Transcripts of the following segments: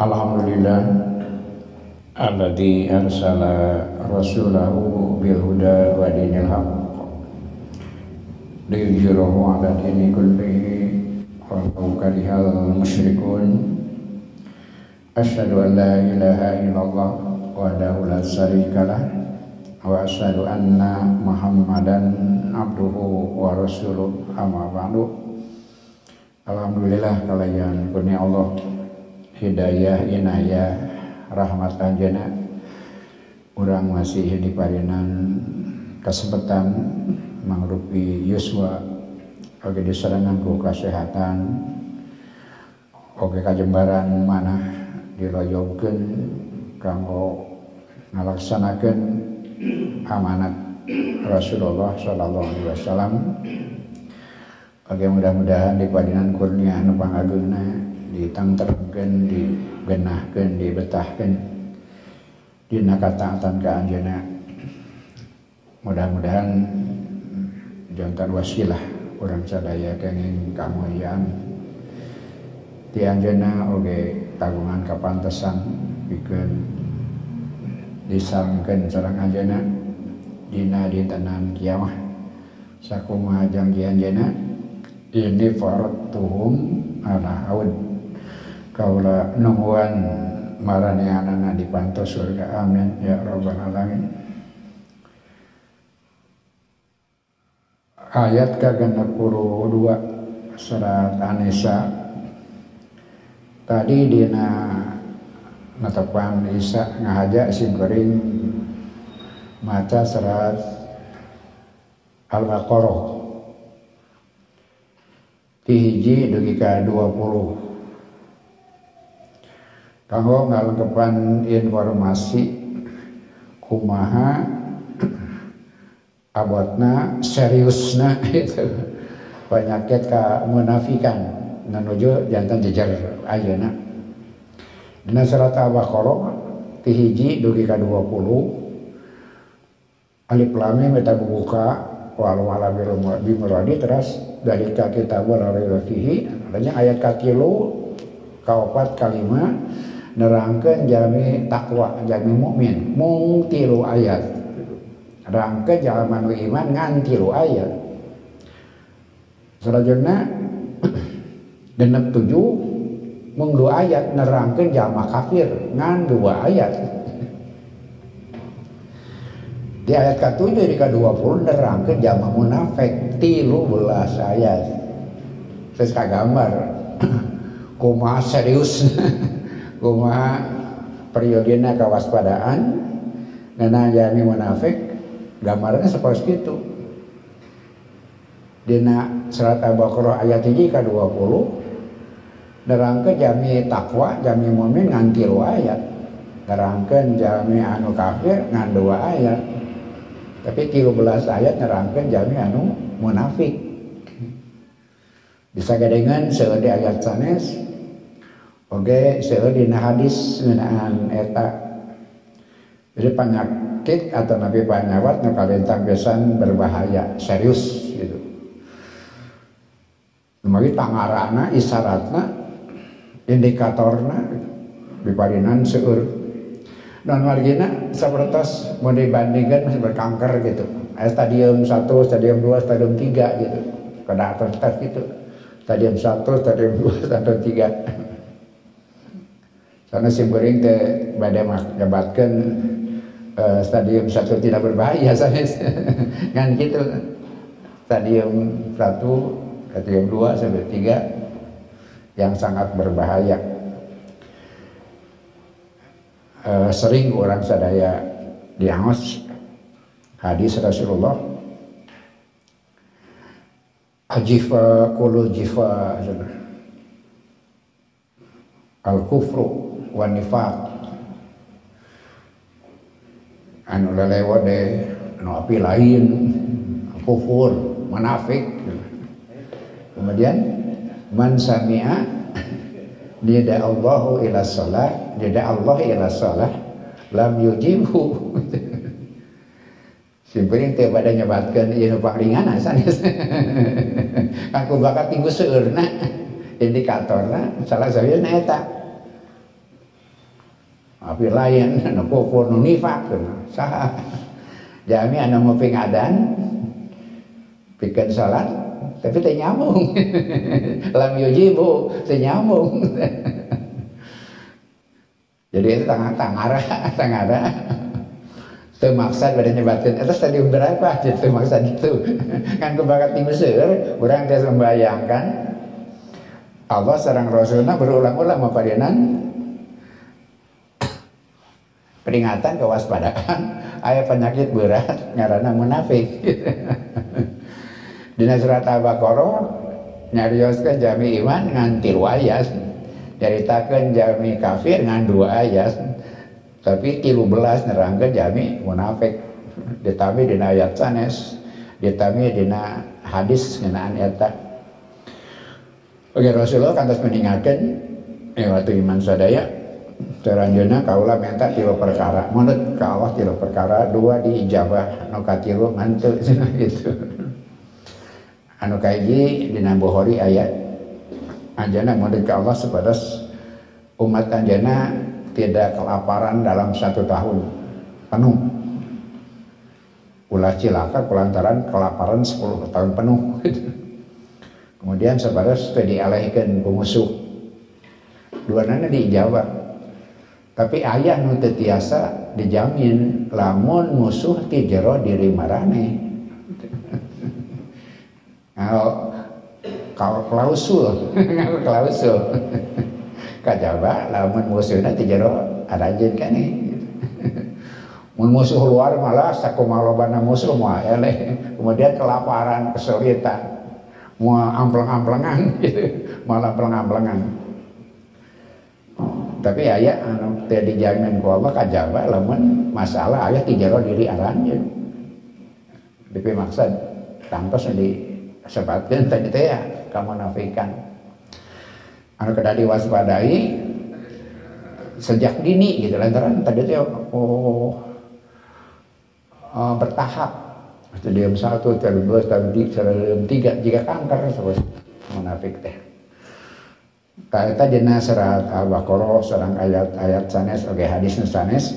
Alhamdulillah. Alladhi arsala rasulahu bilhuda wa dinil haq. Liyujirahu ala dini kullihi walau karihal musyrikun. Asyhadu an la ilaha illallah wahdahu la syarikalah wa asyhadu anna muhammadan abduhu wa rasuluh. Amma ba'du. Alhamdulillah kalian kurnia Allah hidayah inayah rahmat anjana orang masih di parinan kesempatan mangrupi Yuswa. Oke diserangan ku kesehatan oke kajembaran mana diloyogkeun kanggo ngalaksanakeun amanat Rasulullah sallallahu alaihi wasallam. Oke mudah-mudahan di padinan kurnia anu pangageuna ditangterkeun digenahkeun dibetahkeun dina kataatan ka anjeunna mudah-mudahan jantan wasilah urang sadaya kenging kamuliaan ti anjeunna oge kagungan kapantesan pikeun disangkeun sareng anjeunna dina dintenan kiamah sakumaha janji anjeunna ini faratuhum ala haud kaula nungguan marane anana di panto surga. Amin. Ya rabbal alamin. Ayat kagenep puluh dua surat Anisa tadi dina natepan Isa ngahaja sing kuring maca surat Al-Baqarah. Hiji dugi ka 20 kanggo ngalengkepan informasi kumaha? Abotna? Seriusna? Itu penyakit ka menafikan. Nanuju jantan jejar ayeuna. Dina surat al-baqarah ti hiji dugi ka 20 alif lam mim eta buka. Wal wala bimuradi terus dari kitab wala fihi adanya ayat katilu kaopat kalima nerangkeun jami takwa jami mukmin. Mung tilu ayat rangke jaman iman ngan tilu ayat. Selanjutnya genep tujuh mung dua ayat nerangkeun jama kafir ngan dua ayat. Di ayat ke-7 di ke-20 nerangkeun jama munafik tilu belas ayat. Terus gambar. Kumaha serius kumaha periodena kewaspadaan nana jami munafik gambarnya seperti itu. Dina surat Al-Baqarah ayat ini ke 20 nerangkeun jami takwa jami mumin ngan tilu ayat. Nerangkeun jami anu kafir ngan dua ayat. Tapi 13 ayat nerangkan jami anu munafik. Bisa gadengan seueur ayat sanes oge seueur dina hadis ngeunaan eta. Jadi penyakit atau nabi panyawat nu kalintang besan berbahaya serius gitu. Mari tangarana isyaratna indikatorna biparinan seueur. Non margina seperti mau dibandingkan masih berkanker gitu. Stadium 1, stadium 2, stadium 3 gitu. Kena atas tes gitu. Stadium 1, stadium 2, stadium 3 karena si bering teh badai jabatkan uh, stadium 1 tidak berbahaya sanes kan gitu stadium 1 stadium 2 sampai 3 yang sangat berbahaya. Uh, sering orang sadaya diangos hadis Rasulullah. Ajifa kulu jifa al kufru wa nifaq anu lelewa de anu api lain kufur munafik kemudian man sami'a nida Allahu ila salat nida Allah ila salat lam yujibhu Simpering teh pada nyebatkan ieu pangringan sanes. Aku bakat tinggu seueurna indikatorna salah saya eta. Tapi lain anu kufur nu nifak saha jami anu mau pingadan bikin salat tapi teh nyambung. Lam yujibu teh nyambung. Jadi itu tangga tangara tangara itu maksud pada nyebatin. Itu stadium berapa maksud itu kan kebakat di Mesir orang dia membayangkan Allah serang Rasulullah berulang-ulang mempadianan peringatan kewaspadaan ayat penyakit berat ngarana munafik. Di surat Al-Baqarah nyarioskan jami iman ngan tilu ayat. Nyaritakan jami kafir ngan dua ayat. Tapi tilu belas nerangkan jami munafik. Ditami dina ayat sanes ditami dina hadis ngenaan eta. Oke Rasulullah kantos meninggalkan eh waktu iman sadaya Teranjuna kaulah minta tilu perkara. Menurut ke Allah tilu perkara dua diijabah anu katilu mantu itu anu kaiji dina Bukhari ayat. Anjana menurut ke Allah sepadas umat anjana tidak kelaparan dalam satu tahun. Penuh. Ulah cilaka kelantaran kelaparan 10 tahun penuh. Kemudian sebatas itu dialihkan ke musuh dua nana dijawab tapi ayah nu tiasa dijamin lamun musuh ti jero diri marane. Kalau kalau klausul klausul. Kajaba lamun musuhna ti jero arajin kan mun musuh luar malah sakumalobana musuh mah eleh kemudian kelaparan kesulitan. Mau ampleng-amplengan gitu malah ampleng-amplengan tapi ayah teh dijamin ku Allah kajaba lamun masalah ayah tijaro diri aranjeun DP maksud tantos disebutkan tadi teh ya kamu nafikan anu kedah diwaspadai sejak dini gitu lantaran tadi teh oh, oh bertahap. Stadium satu, stadium dua, stadium tiga, jika kanker terus munafik teh. Kaita dina serat Al-Baqarah serang ayat-ayat sanes oke hadis sanes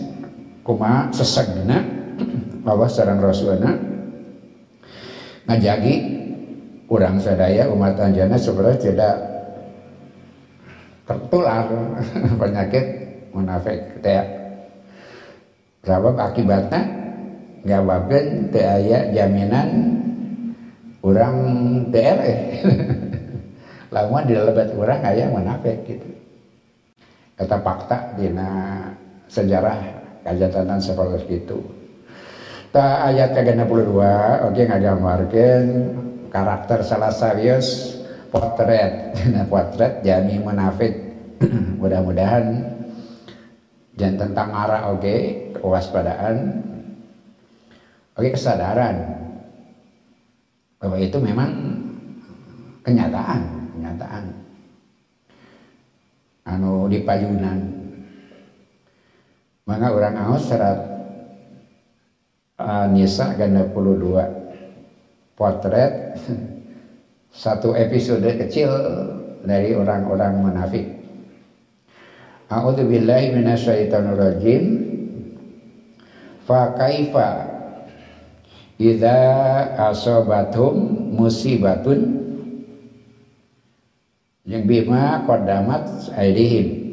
kuma sesegna bahwa serang Rasulna ngajagi kurang sadaya umat anjana sebenarnya tidak tertular penyakit munafik teh. Sebab akibatnya ngawakeun teu aya jaminan orang TLE lamun di lebat orang aya munafik gitu. Kata fakta dina sejarah kajatanan seperti itu. Ta ayat ke-62 oke ngagambarkeun karakter salah serius potret. Dina potret jami munafik. Mudah-mudahan jangan tentang arah oke okay, kewaspadaan. Oke kesadaran bahwa itu memang kenyataan, kenyataan. Anu di payunan. Maka orang aus serat uh, Nisa ganda puluh dua potret satu episode kecil dari orang-orang munafik. A'udzubillahi minasyaitonirrajim. Fa kaifa Idza asobatum musibatun yang bima qaddamat aidihim.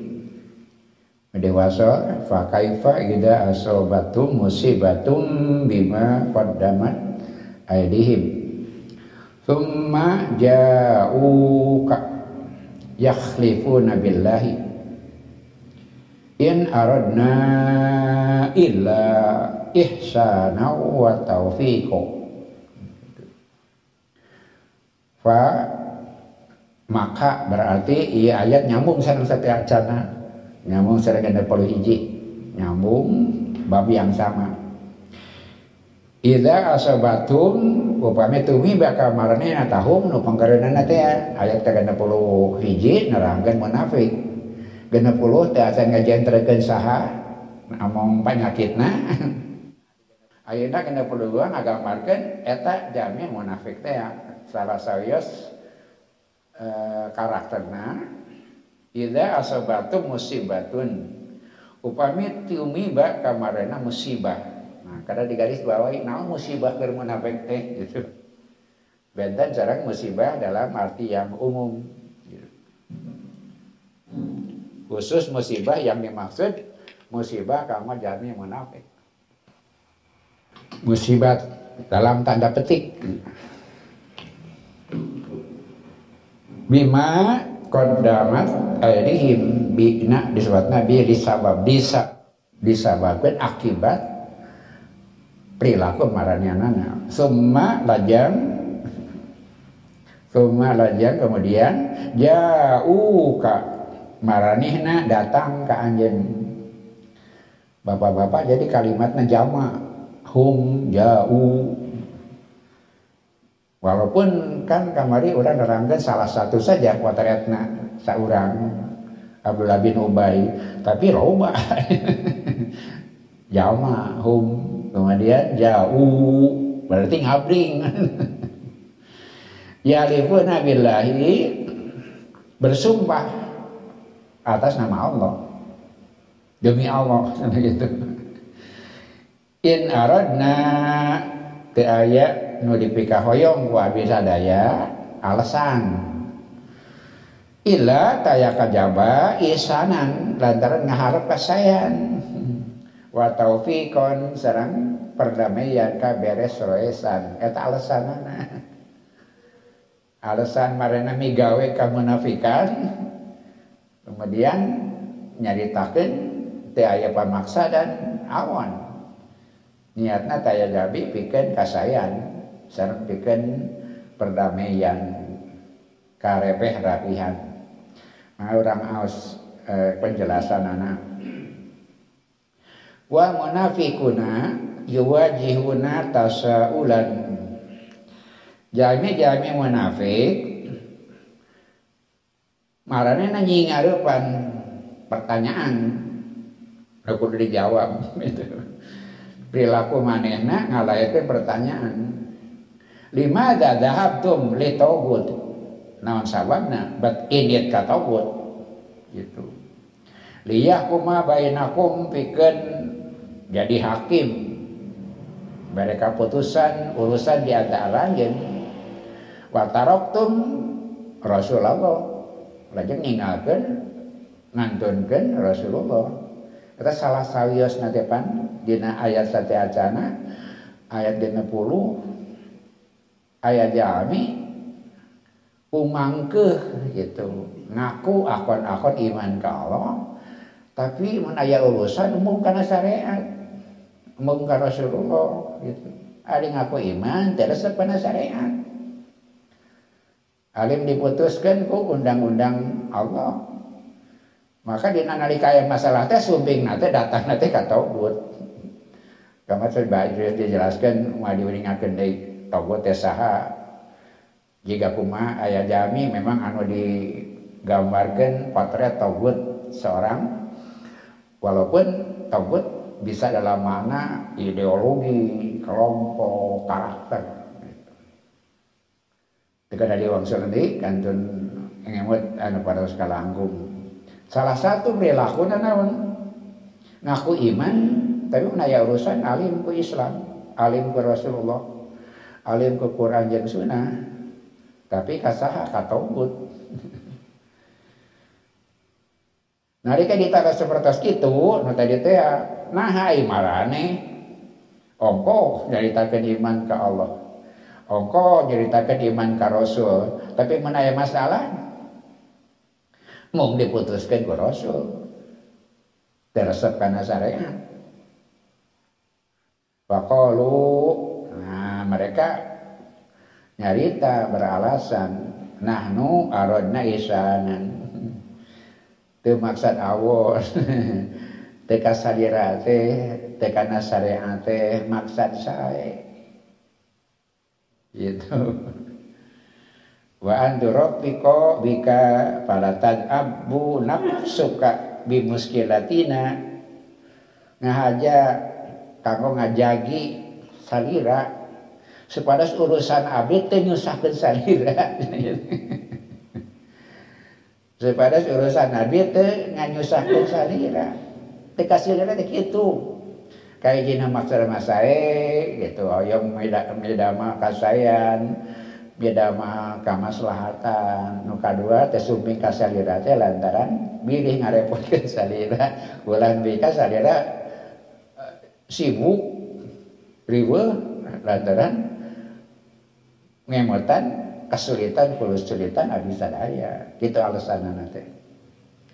Dewasa fa kaifa idza asobatum musibatum bima qaddamat aidihim. Thumma ja'uka yakhlifuna billahi. In aradna illa ihsana wa taufiqo fa maka berarti iya ayat nyambung sareng setiap acana nyambung sareng ada perlu hiji nyambung bab yang sama. Ida asabatum upami tumi bakal marane tahum nu pangkareunana teh ayat 30 hiji nerangkeun munafik. 60 teh asa ngajentreukeun saha. Among penyakitna. Ayeuna kena dua ngagambarkeun eta jami munafik teh ya. salah e, karakterna idza asabatu musibatun. Upami tiumiba kamarena musibah. Nah karena di garis bawahi naon musibah keur munafik teh gitu. Benten sareng musibah dalam arti yang umum gitu. khusus musibah yang dimaksud musibah kamu jami munafik musibah dalam tanda petik bima kodamat airihim bina disebut nabi disabab bisa disababkan akibat perilaku maranianana semua lajang semua lajang kemudian jauh ka maranihna datang ke anjen bapak-bapak jadi kalimatnya jama hum jauh Walaupun kan kamari orang nerangkan salah satu saja kuatretna seorang Abdullah bin Ubay, tapi loba. Jama hum kemudian jauh berarti ngabring. ya lifuna billahi bersumpah atas nama Allah. Demi Allah gitu. In aradna te nu dipikahoyong ku abdi sadaya alasan ila taya kajaba isanan lantaran ngaharap kasayan. Wa taufikon sareng perdamaian ka beres roesan. Eta alasanana alasan marana migawe kamunafikan kemudian nyaritakeun teu aya pamaksa dan awan niatna taya gabi pikeun kasayan sareng perdamaian karepeh rapihan orang aus eh, penjelasan anak. Wa munafiquna yuwajihuna tasaulan. Jami-jami munafik marane nyingarepan pertanyaan. Kudu dijawab itu perilaku manehna ngalayakeun pertanyaan lima dahabtum li tauhid naon sababna? Bat init ka tauhid gitu. Liyahkuma bainakum pikeun jadi hakim. Mereka putusan urusan di antara lain. Wa taroktum Rasulullah. Lajeng ninggalkeun ngantunkeun Rasulullah. Kita salah sawios natepan dina ayat sate acana ayat 50 ayah jami umangke gitu. Ngaku akon-akon iman ke Allah tapi mun aya urusan umum karena syariat. Umum karena Rasulullah gitu. Ada ngaku iman terus karena syariat. Alim diputuskan ku undang-undang Allah. Maka di nalika masalah teh sumping nate datang nate ka taubat kamar saya dijelaskan mau diuringakeun deui togot saha. Jika kuma ayah jami memang anu digambarkan potret togut seorang. Walaupun togut bisa dalam mana ideologi kelompok karakter Jika dari wong selendi kantun ngemut anu pada skala anggung salah satu perilaku naon? Ngaku iman tapi menaya urusan alim ku Islam alim ku Rasulullah alim ke Quran jeung sunnah tapi kasaha katobut Nalika ditara seperti itu, nu tadi teh nah ai marane ongko nyaritakeun iman ke Allah. Ongko nyaritakeun iman ke Rasul, tapi menaya masalah mau diputuskan ke Rasul. Teresep kana syariat. Faqalu Nah, mereka nyarita beralasan nahnu aradna isanan. Teu maksud awon. Teka salira teh, teka nasariat teh maksud sae. Gitu. Wa antu rabbika bika falatan abu nafsuka bimuskilatina ngahaja kanggo ngajagi salira sepadas urusan abdi teh nyusahkeun salira. Sepadas urusan abdi teh nganyusahkeun salira. Dikasih lihat gitu kayak gini maksud masae gitu. Oyong meda meda kasayan beda mah kamaslahatan. Nu kadua teh sumi kasalira teh lantaran bilih ngarepotkeun salira. Ulang bika salira eh, sibuk riweuh lantaran ngemotan kesulitan kesulitan abdi sadaya gitu alasanna teh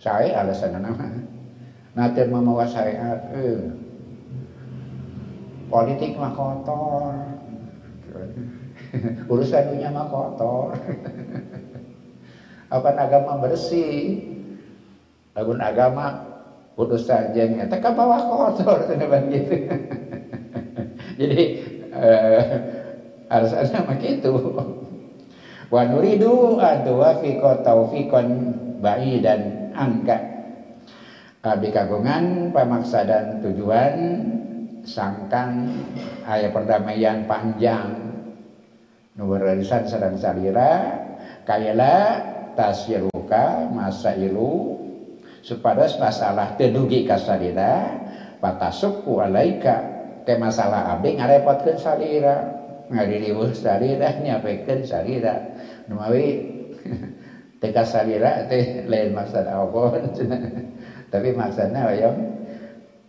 saya alasanna mah nate mamawa syariat eh. politik mah kotor. Urusan dunia mah kotor. Apa agama bersih? Lagun agama jeng eta ka bawah kotor gitu. Jadi eh, alasannya mah gitu. Wa nuridu fi taufiqan dan angka abdi kagungan pamaksa dan tujuan sangkan ayat perdamaian panjang. Nuwarisan sedang salira kayala tasyiruka masailu supados masalah tedugi kasalira patasuku alaika ke masalah abdi ngarepotkeun salira ngadiriweuh salira nyapekeun salira numawi teh kasalira teh lain maksud awon tapi maksudnya oyong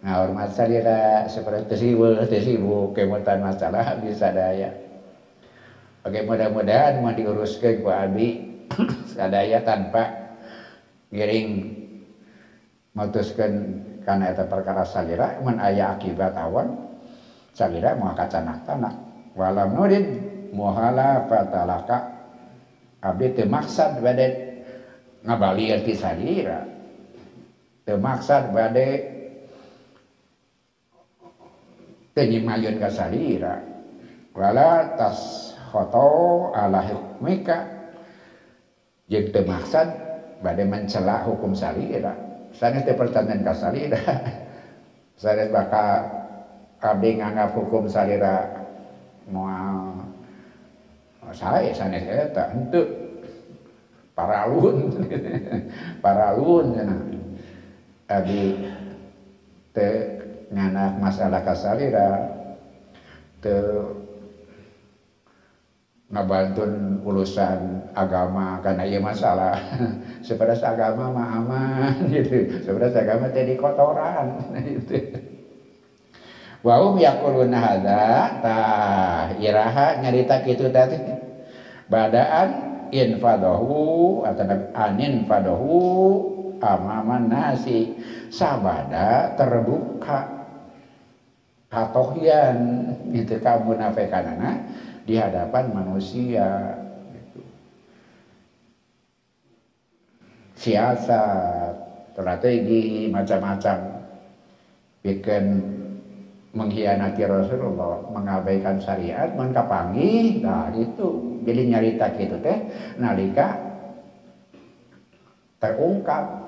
ngahormat salira seperti tesiweuh tesibu kemutan masalah bisa daya Oke mudah-mudahan mau diuruskan ku Abi sadaya tanpa giring mutuskan karena itu perkara salira mun aya akibat awan salira mau kacanak tanak walam nurid muhala fatalaka abdi teu maksad bade ngabalieur ti salira. Teu maksad bade teu nyimayun ka salira. Wala tas khoto ala hukmika. Jeung teu maksad bade mencela hukum salira. Sanes teh pertanyaan ka salira. Sanes bakal abdi nganggap hukum salira moal saya sanes eta henteu paralun paralun cenah abdi teu nganak masalah kasalira teu ngabantun urusan agama karena iya masalah. Sepedas agama mah aman gitu. Sepedas agama jadi kotoran gitu wahum yakuluna hadza. Tah iraha nyarita kitu tadi. Badaan infadahu atau anin fadahu amaman nasi sabada terbuka katohyan itu kamu nafekanana di hadapan manusia gitu. siasat strategi macam-macam. Bikin mengkhianati Rasulullah mengabaikan syariat mengkapangi nah itu jadi nyarita gitu teh nalika terungkap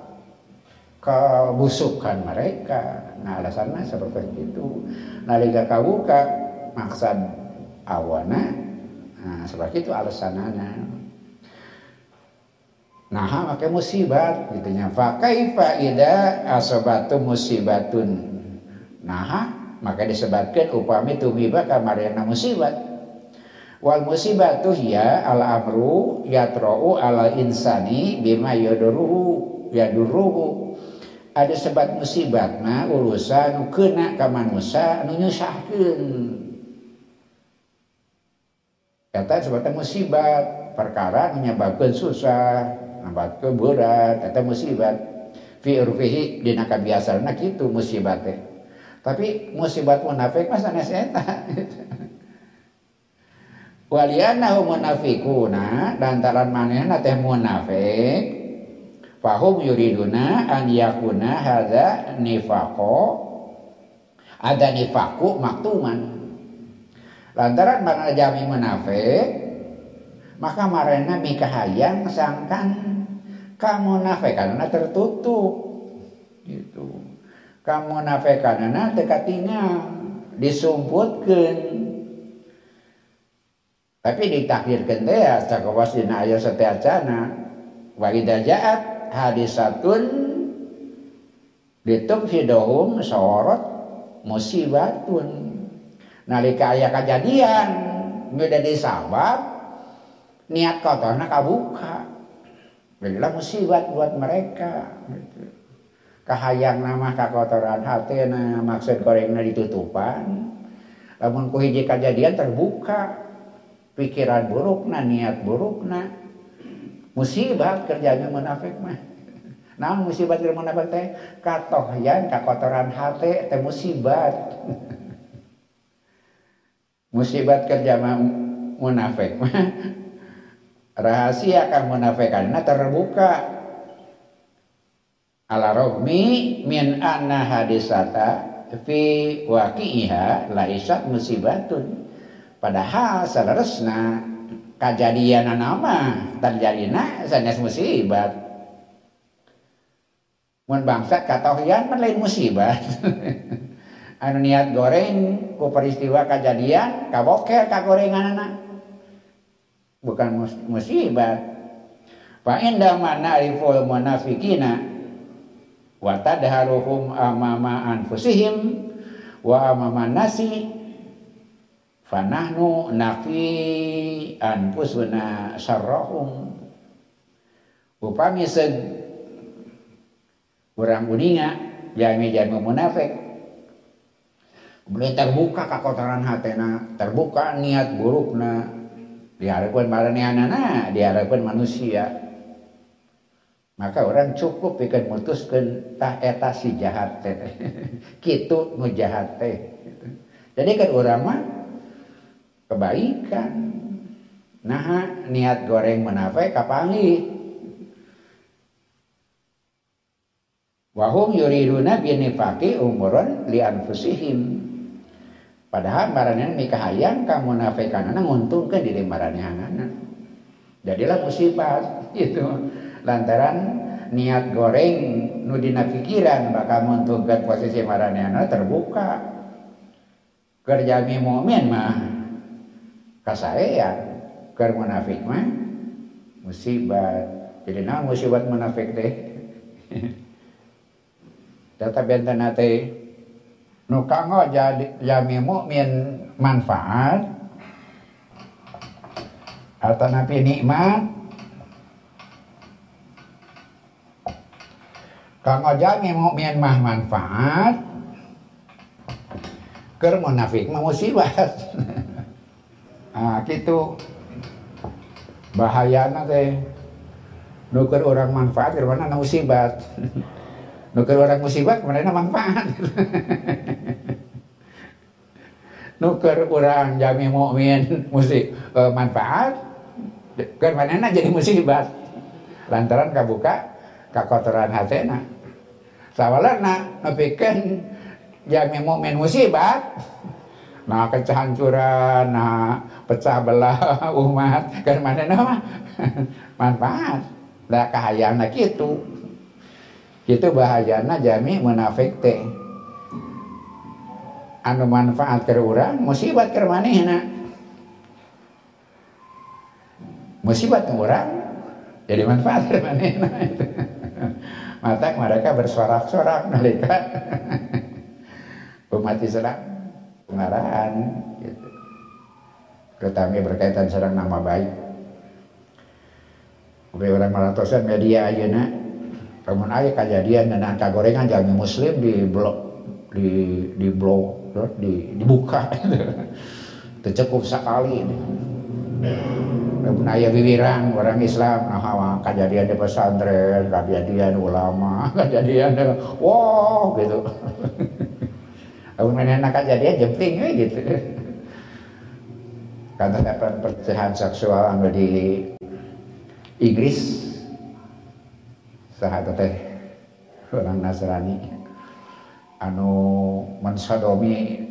kebusukan mereka. Nah alasannya seperti itu. Nalika kabuka maksud awana. Nah sebab itu alasanana nah maka musibat gitunya fa kaifa ida asabatu musibatun? Nah maka disebutkan upami tumiba kamarena musibat. Wal musibatu hiya al amru yatra'u ala insani bima yaduruhu yaduruhu ada sebab musibat mah urusan kena ka manusia anu nyusahkeun. Kata sebabnya musibat perkara menyebabkan susah menyebabkan berat kata musibat. Fi urfihi dina kabiasana kitu musibat teh tapi musibat munafik mah sanes eta. Waliana munafikuna lantaran manehna teh munafik fahum yuriduna an yakuna hadza nifaqo. Ada nifaku maktuman. Lantaran mana jami munafik maka marena mikahayang sangkan kamu nafik karena tertutup. Gitu kamu nafik karena tekatinga disumputkan tapi ditakdirkan teh cakawas dina aya setiacana wa idza ja'at hadisatun ditubhidohum sorot musibatun. Nalika aya kejadian beda disabab niat kotorna kabuka. Jadilah musibat buat mereka gitu. Kahayang nama kakotoran hatena maksud korengna ditutupan. Lamun ku hiji kejadian terbuka pikiran burukna niat burukna musibah kerjanya munafik mah. Nah musibat kerja munafik teh? Katohyan kakotoran hati teh musibat. Musibat kerja munafik mah. Rahasia kan munafikanna terbuka ala rohmi min anna hadisata fi waqi'iha laisat musibatun. Padahal saleresna kejadian nama terjadina sanes musibat. Mun bangsa katohyan man lain musibat. Anu niat goreng ku peristiwa kejadian kaboker kagorenganana. Bukan musibat. Fa inda mana ariful munafikina wa tadharuhum amama anfusihim wa amama nasi fanahnu nafi anfusuna sarrahum upami seg urang uninga jami-jami munafik. Boleh terbuka kakotoran hatena terbuka niat burukna. Diharapkan maranianana diharapkan manusia maka orang cukup ikan mutuskan tah eta si jahat teh. Kitu nu jahat teh jadi kan orang mah kebaikan. Nah niat goreng menafai kapangi? Wahum yuriduna binifaki umuran li anfusihim padahal maranehan nikah hayang kamu nafikanana nguntungkan diri maranehanana jadilah musibah itu lantaran niat goreng nudina pikiran bakal mentugat posisi maraniana terbuka. Kerjami mu'min mah kasaean ker munafik mah musibat. Jadi nah musibat munafik deh data benten nate nu kango jadi jami mu'min manfaat. Atau napi nikmat Kang jami mukmin mah manfaat ker munafik mah musibat. ah gitu. Bahayana teh. Nuker orang manfaat ke mana musibat. Nuker orang musibat ke mana manfaat. Nuker orang jami mukmin musik manfaat ke mana jadi musibat. Lantaran kabuka kakotoran hatena sawalarna nepikeun jami mukmin musibat nah kehancuran nah pecah belah umat. Kan mana nama manfaat. Lah kahayana gitu. Itu bahayana jami munafik teh. Anu manfaat ke urang musibat ke musibat ke urang jadi manfaat ke manehna mata mereka bersorak-sorak mereka umat Islam pengarahan gitu. terutama berkaitan serang nama baik. Udah orang maratosan media aja nak. Kamu aja kejadian dan angka gorengan jangan muslim di blok di di blok di dibuka. Itu cukup sekali ayah wiwirang orang Islam nah kejadian di pesantren kejadian ulama kejadian wow gitu. Aku enak kejadian jemping gitu. Karena dapat percayaan seksual anu di Inggris. Sahabat teh orang Nasrani. Anu mensodomi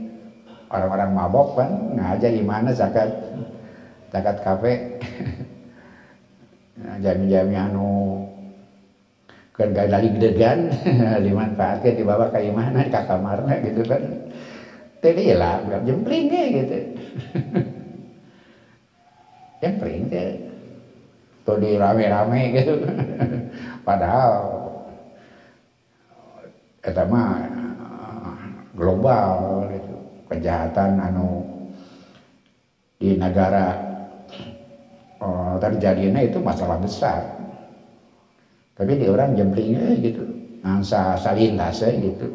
orang-orang mabok kan ngajak gimana zakat takat kafe. Nah, jami-jami anu kan gak dari gedegan dimanfaatkan dibawa ke mana ke kamarnya gitu kan. Tadi lah biar jempling gitu. Jempling tuh di rame-rame gitu. Padahal eta mah global gitu. kejahatan anu di negara oh, terjadinya itu masalah besar. Tapi di orang jemplingnya gitu. Angsa salintas gitu.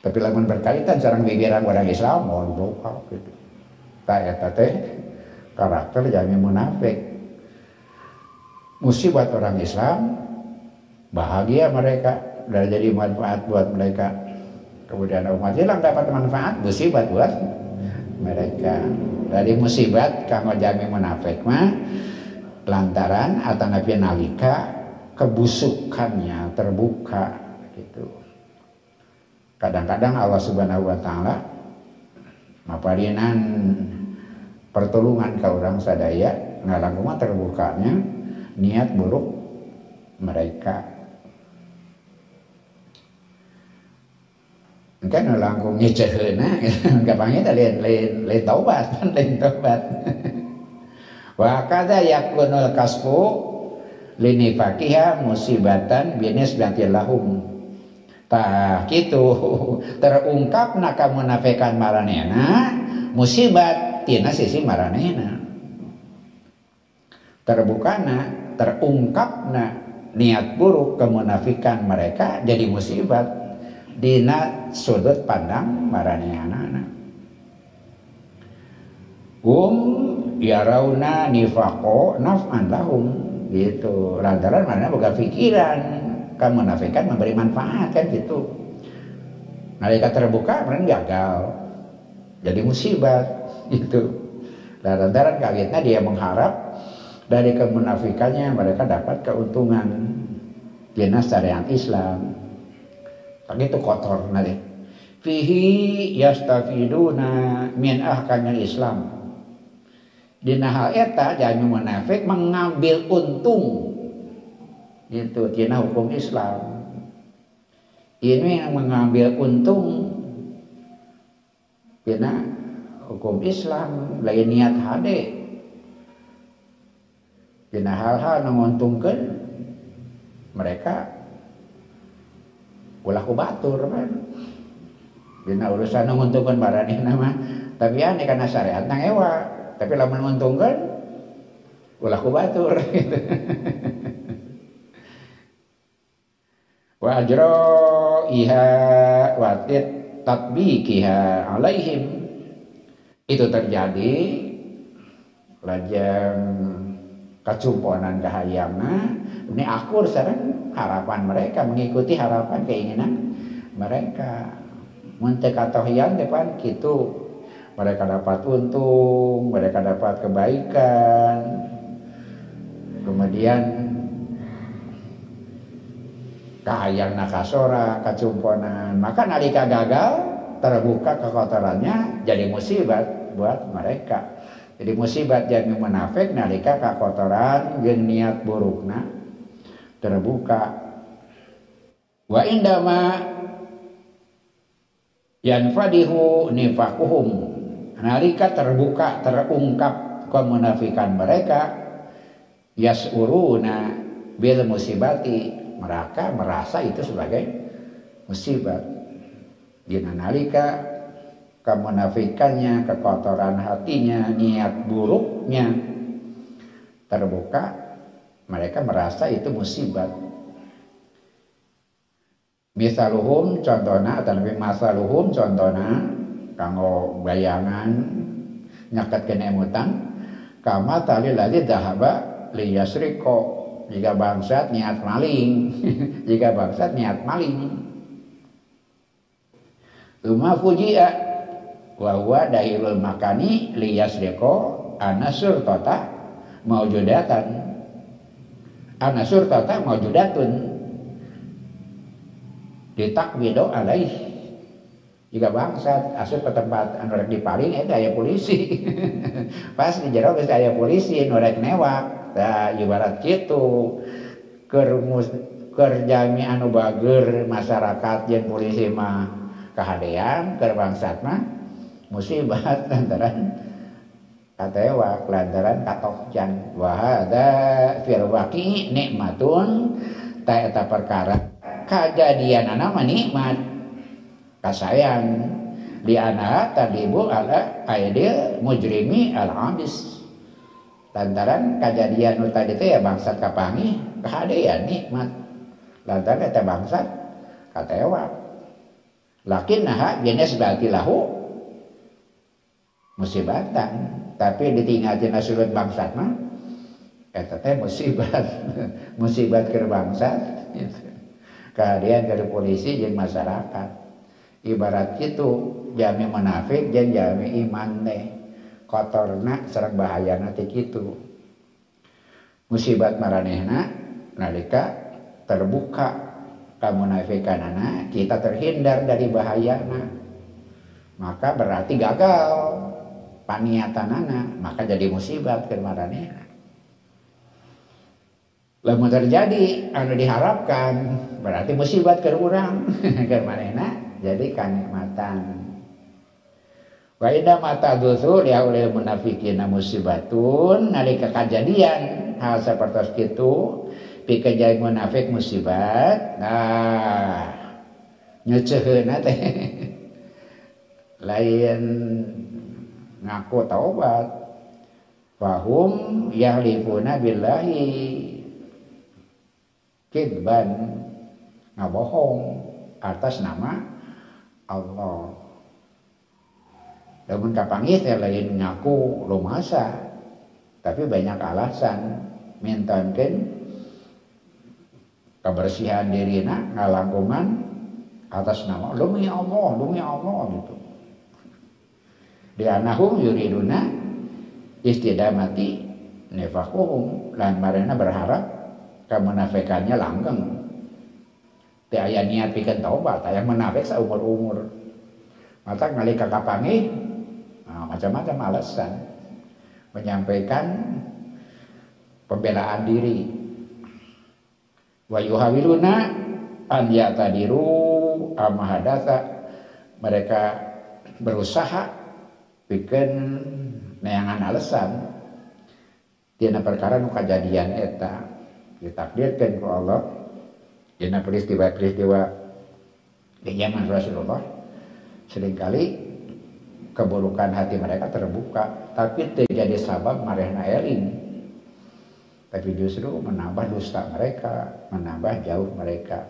Tapi lamun berkaitan sarang bibiran orang Islam mau lupa gitu. Tak eta teh. Karakter jangan munafik. Musibah orang Islam bahagia mereka. Dan jadi manfaat buat mereka. Kemudian umat Islam dapat manfaat musibah buat mereka. Dari musibat kanggo jami munafik mah lantaran atau nabi nalika kebusukannya terbuka gitu. Kadang-kadang Allah subhanahu wa ta'ala maparinan pertolongan ke orang sadaya ngalang rumah terbukanya niat buruk mereka kan langkung nyecerna gampangnya lain lain lain taubat lain taubat wa kada yakunul kasfu lini fakiha musibatan binis bantil lahum tah gitu terungkap naka munafikan maranena musibat tina sisi maranena terbukana terungkapna niat buruk kemunafikan mereka jadi musibat dina sudut pandang marane anak-anak. Um yarauna nifaqo naf'an lahum. Gitu. Lantaran mana bukan pikiran kamu nafikan memberi manfaat kan gitu. Mereka terbuka mereka gagal. Jadi musibah gitu. Lantaran kagetnya dia mengharap dari kemunafikannya mereka dapat keuntungan. Dina syariat Islam. Itu kotor nanti fihi yastafiduna min ahkamil Islam. Dina hal eta jangan munafik mengambil untung. Itu dina hukum Islam. Ini yang mengambil untung. Dina hukum Islam lain niat hade. Dina hal-hal menguntungkan mereka ulah ku batur kan dina urusan nguntungkeun barani nama. Tapi aneh karena syariat nang ewa. Tapi lamun nguntungkeun ulah ku batur gitu. wa iha watit tatbikiha alaihim. Itu terjadi lajang kacumponan kahayangna ini akur sekarang harapan mereka mengikuti harapan keinginan mereka muntek katohian depan gitu. Mereka dapat untung mereka dapat kebaikan. Kemudian kahayang nakasora kacumponan. Maka nalika gagal terbuka kekotorannya jadi musibah buat mereka. Jadi musibah jadi munafik nalika kekotoran jeung niat burukna terbuka. Wa indama yanfadihu nifakuhum nalika terbuka terungkap kemunafikan mereka yasuruna bil musibati. Mereka merasa itu sebagai musibah. Dina nalika kemunafikannya kekotoran hatinya niat buruknya terbuka mereka merasa itu musibah misaluhum contohnya atau lebih masaluhum contohnya kanggo bayangan nyakat kena emutan kama tali lagi dahaba liyasriko. Jika bangsat niat maling jika bangsat niat maling. Tuma fujia wa dahilul makani liyasriko anasur tota maujudatan anasur tata maujudatun ditakwido alaih jika bangsat asup ke tempat anu rek dipaling itu aya polisi. Pas di jero geus aya polisi nu rek newak da ibarat kitu. Keur keur jami anu bager masyarakat jeung polisi mah kahadean keur bangsat mah musibah lantaran katewa kelantaran katokjan wahada fil waqi nikmatun ta eta perkara kejadian anak nikmat. Kasayang. Di anak tadibu ala aidil mujrimi al habis lantaran kejadian tadi teh ya bangsa kapangi kehadian nikmat. Lantaran eta bangsa katewa. Lakin nah jenis berarti lahu musibatan. Tapi ditinggalin surut bangsa mah eta teh musibat. Musibat ke bangsa kehadian dari polisi jeung masyarakat. Ibarat itu jami munafik jeung jami iman teh kotorna sareng bahayana teh kitu musibat maranehna nalika terbuka kamunafikanana kita terhindar dari bahayana. Maka berarti gagal paniatanana maka jadi musibat ke lamun terjadi anu diharapkan berarti musibat ke urang ke jadi kanikmatan Wa inna mata dusu ya oleh munafikin musibatun nalika kejadian hal seperti itu pikir munafik musibat nah nyeceheun teh. Lain ngaku taubat fahum yahlifuna billahi kidban ngabohong atas nama Allah namun kapangit ya lain ngaku lumasa tapi banyak alasan mintakan kebersihan dirina ngalangkungan atas nama. Demi Allah demi Allah gitu di anahum yuriduna istidamati nefakuhum lan marina berharap kemunafikannya langgeng. Teh aya niat pikeun taubat aya menafik saumur-umur mata ngalika kapangi Nah, macam-macam alasan. Menyampaikan pembelaan diri. Wa yuhawiluna an yatadiru amahadata mereka berusaha bikin neangan alasan. Dina perkara nu kejadian eta ditakdirkan ku Allah dina peristiwa-peristiwa di zaman Rasulullah sering kali keburukan hati mereka terbuka. Tapi terjadi sabab marehna eling tapi justru menambah dusta mereka menambah jauh mereka.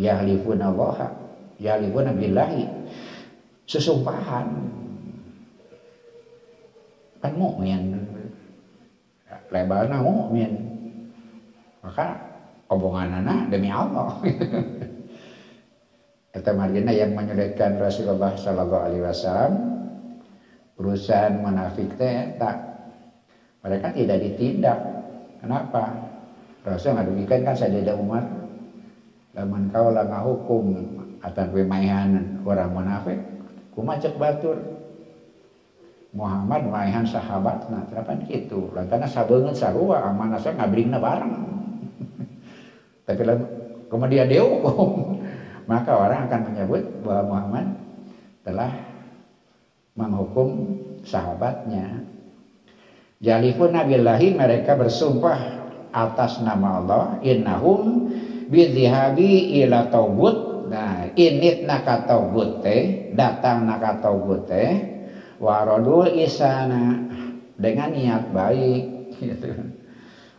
Yahlifuna Allah yahlifuna billahi. Sesumpahan. Kan mukmin lebarna mukmin maka omonganana demi Allah. Eta margina yang menyulitkan Rasulullah Sallallahu Alaihi Wasallam perusahaan munafik teh tak. Mereka tidak ditindak. Kenapa? Rasul ngadugikan kan saja Umar. Lamun kau lah hukum atau pemaihan orang munafik kumacek batur. Muhammad maihan sahabat nah terapan gitu lantaran sabeungeut sarua amanah saya ngabringna bareng tapi kemudian dia hukum. Maka orang akan menyebut bahwa Muhammad telah menghukum sahabatnya. Jalifun nabillahi mereka bersumpah atas nama Allah innahum bidhihabi ila taubut nah init naka taubut teh datang naka taubut teh waradul isana. Dengan niat baik gitu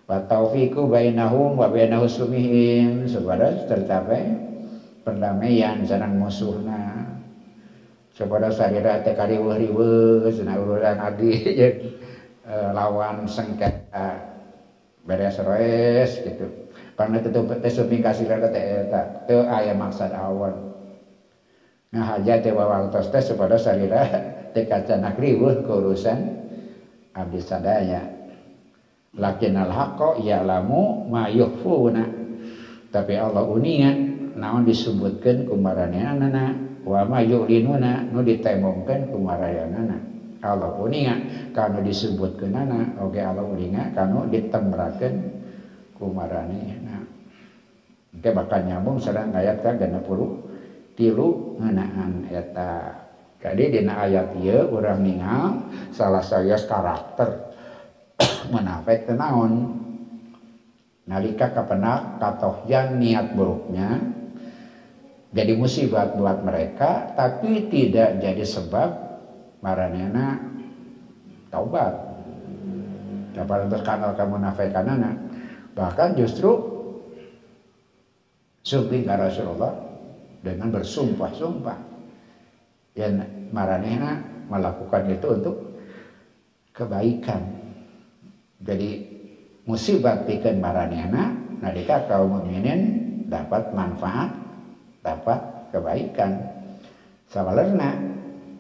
wa taufiku bainahum wa bainahu sumihim. Supaya tercapai perdamaian sareng musuhna kepada sadira teh kariweuh-riweuh cenah urusan adi e, lawan sengketa. Beres roes gitu. Karena itu teh kasih rada teh eta teu aya maksud awan ngahaja teh wawangtos teh supaya sadira teh kacana riweuh ke urusan abdi sadaya lakin al haqqo ya'lamu ma yukhfuna. Tapi Allah uningan naon disebutkeun kumaranehna wa ma yu'linuna nu ditemongkeun ku marayanana Allah uninga kanu disebutkeunana oge Allah uninga kanu ditembrakeun ku maranehna Oke bakal nyambung sedang ayat ka 60 tilu ngeunaan eta. Jadi dina ayat ieu urang ningal salah saya karakter menafek tenaon nalika kapenak katohyan niat buruknya jadi musibah buat mereka tapi tidak jadi sebab maranena taubat. Dapat terkenal kamu nafaikanana bahkan justru sumpah ke Rasulullah dengan bersumpah-sumpah. Yang maranena melakukan itu untuk kebaikan jadi musibah bikin maranena nadika kaum mukminin dapat manfaat dapat kebaikan. Sawalerna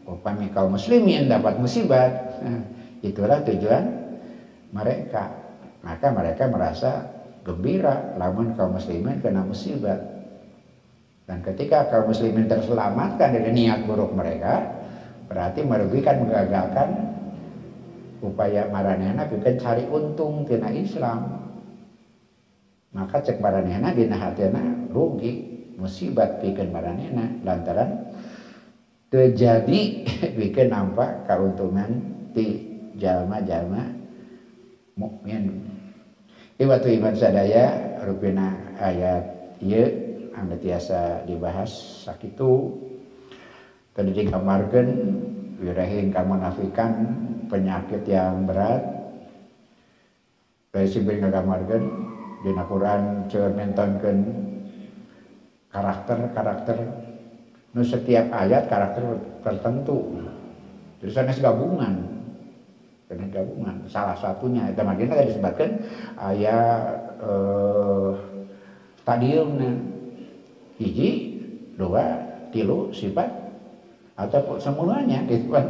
upami kaum muslimin dapat musibah. Nah, itulah tujuan mereka. Maka mereka merasa gembira lamun kaum muslimin kena musibah. Dan ketika kaum muslimin terselamatkan dari niat buruk mereka berarti merugikan mengagalkan upaya maranehna bikin cari untung tina Islam. Maka cek maranehna dina hatena rugi. Musibat bikin maranehna lantaran terjadi bikin nampak keuntungan di jalma-jalma mukmin. Iwatu iman sadaya rupina ayat iya anda tiasa dibahas. Sakitu tadi digambarkan wirahin kamunafikan penyakit yang berat. Dari sibir ngagamarkan di Quran cermintonkan karakter-karakter nu setiap ayat karakter tertentu. Jadi sana gabungan. Karena gabungan. Salah satunya itu makanya tadi disebutkan ayat eh, hiji dua tilu sifat atau semuanya gitu kan.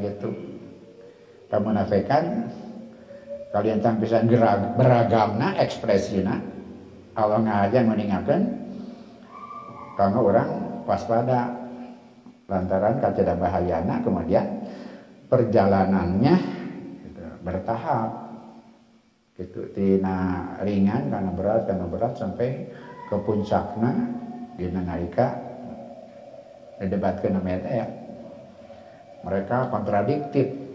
Gitu kamu nafikan kalian tampisan beragam ekspresi ekspresina Allah ngajar meninggalkan. Karena orang waspada. Lantaran kacada bahayana kemudian perjalanannya gitu, bertahap. Gitu tina ringan karena berat karena berat sampai ke puncaknya di nalika didebatkan namanya ya mereka kontradiktif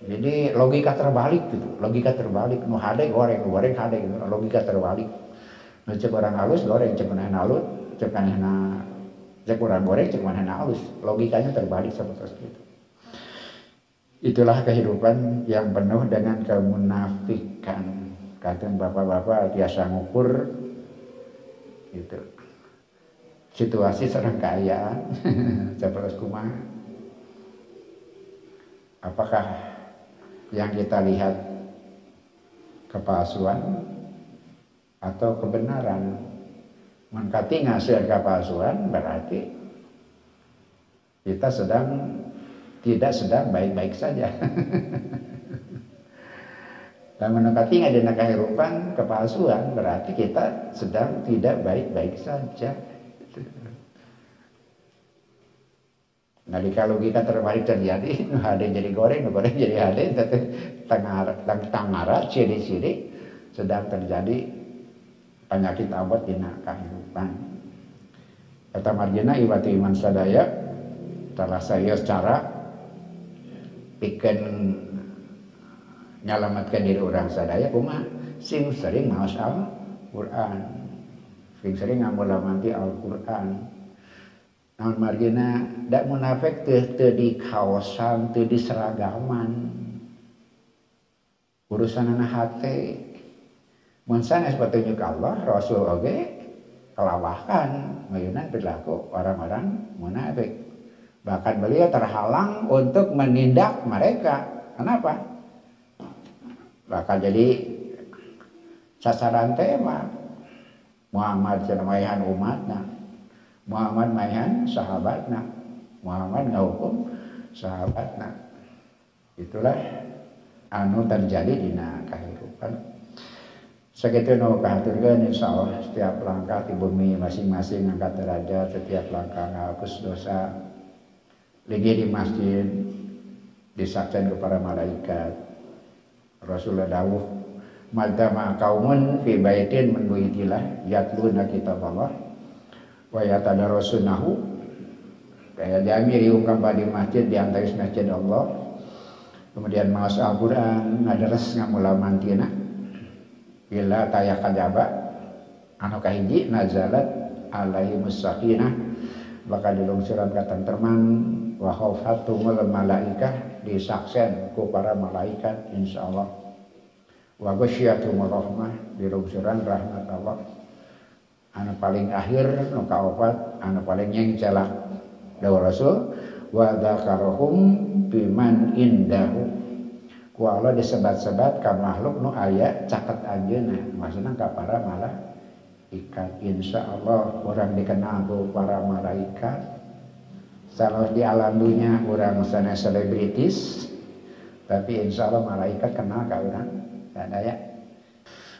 jadi logika terbalik gitu. Logika terbalik. Nu hade goreng. Goreng hade gitu. Logika terbalik. Nu cek orang halus goreng. Cek mana halus cek mana cek orang goreng cek mana halus. Logikanya terbalik seperti itu. Itulah kehidupan yang penuh dengan kemunafikan. Kata bapak-bapak biasa ngukur itu situasi serang kaya. Seperti kumah apakah yang kita lihat kepalsuan atau kebenaran. Mengkati ngasih kepalsuan berarti kita sedang tidak sedang baik-baik saja. Dan mendekati ada kehidupan kepalsuan berarti kita sedang tidak baik-baik saja Nah, kalau kita terbalik terjadi, ada jadi goreng, goreng jadi ada, tengah tangara, ciri-ciri sedang terjadi penyakit abad dina kehidupan. Kata marjina iwati iman sadaya telah saya secara bikin nyalamatkan diri orang sadaya. Kuma sing sering maos al Quran sing sering ngamulamanti al Quran namun margina dak munafik teu teu di kawasan teu di seragaman. Urusan anak hati mun sanes petunjuk Allah Rasul oge kelawahkan mayunan perilaku orang-orang munafik. Bahkan beliau terhalang untuk menindak mereka. Kenapa? Bakal jadi sasaran tema. Muhammad cenamaihan umatnya Muhammad maihan sahabatnya Muhammad ngahukum sahabatnya itulah anu terjadi di kehidupan Segitu kahaturkan insya Allah setiap langkah di bumi masing-masing angkat derajat setiap langkah ngapus dosa. Lagi di masjid disaksikan kepada malaikat. Rasulullah dawuh madama kaumun fi baitin min buyutillah yatluna kitab Allah wa yatadarasunahu kayak diamiri ungkap di masjid di antara masjid Allah. Kemudian mas Al-Quran ngadaras ngamulamantina bila taya kajaba. Anu kahiji nazalat alaihi musakinah bakal dilungsuran ka teman wa khaufatumul malaikah. Disaksen ku para malaikat insyaallah wa ghasyyatumur rahmah. Dilungsuran rahmat Allah anu paling akhir nu kaopat anu paling nyengcelak dawuh Rasul wa dzakarahum biman indahu. Ku Allah disebat-sebat ka makhluk nu aya caket ajeuna. Maksudna ka para malaikat insya Allah orang dikenal ku para malaikat. Salah di alam dunia orang sana selebritis. Tapi insya Allah malaikat kenal ka orang dan ya